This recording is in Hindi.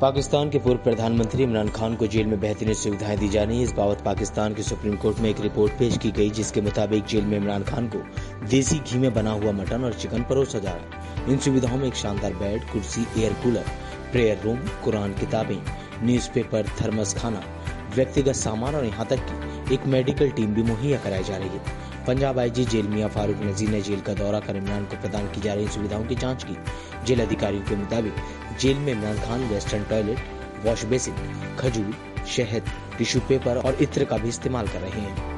पाकिस्तान के पूर्व प्रधानमंत्री इमरान खान को जेल में बेहतरीन सुविधाएँ दी जा रही इस बाबत पाकिस्तान के सुप्रीम कोर्ट में एक रिपोर्ट पेश की गई, जिसके मुताबिक जेल में इमरान खान को देसी घी में बना हुआ मटन और चिकन परोसा जा रहा है। इन सुविधाओं में एक शानदार बेड, कुर्सी, air cooler, prayer room, Quran किताबें, न्यूज़पेपर, थर्मस खाना, व्यक्तिगत सामान और यहाँ तक की एक मेडिकल टीम भी मुहैया कराई जा रही है। पंजाब आईजी जेल मियाँ फारूक नजीर ने जेल का दौरा कर इमरान को प्रदान की जा रही सुविधाओं की जाँच की। जेल अधिकारियों के मुताबिक जेल में Imran Khan, western toilet, wash basin, खजूर, शहद, टिश्यू पेपर और इत्र का भी इस्तेमाल कर रहे हैं।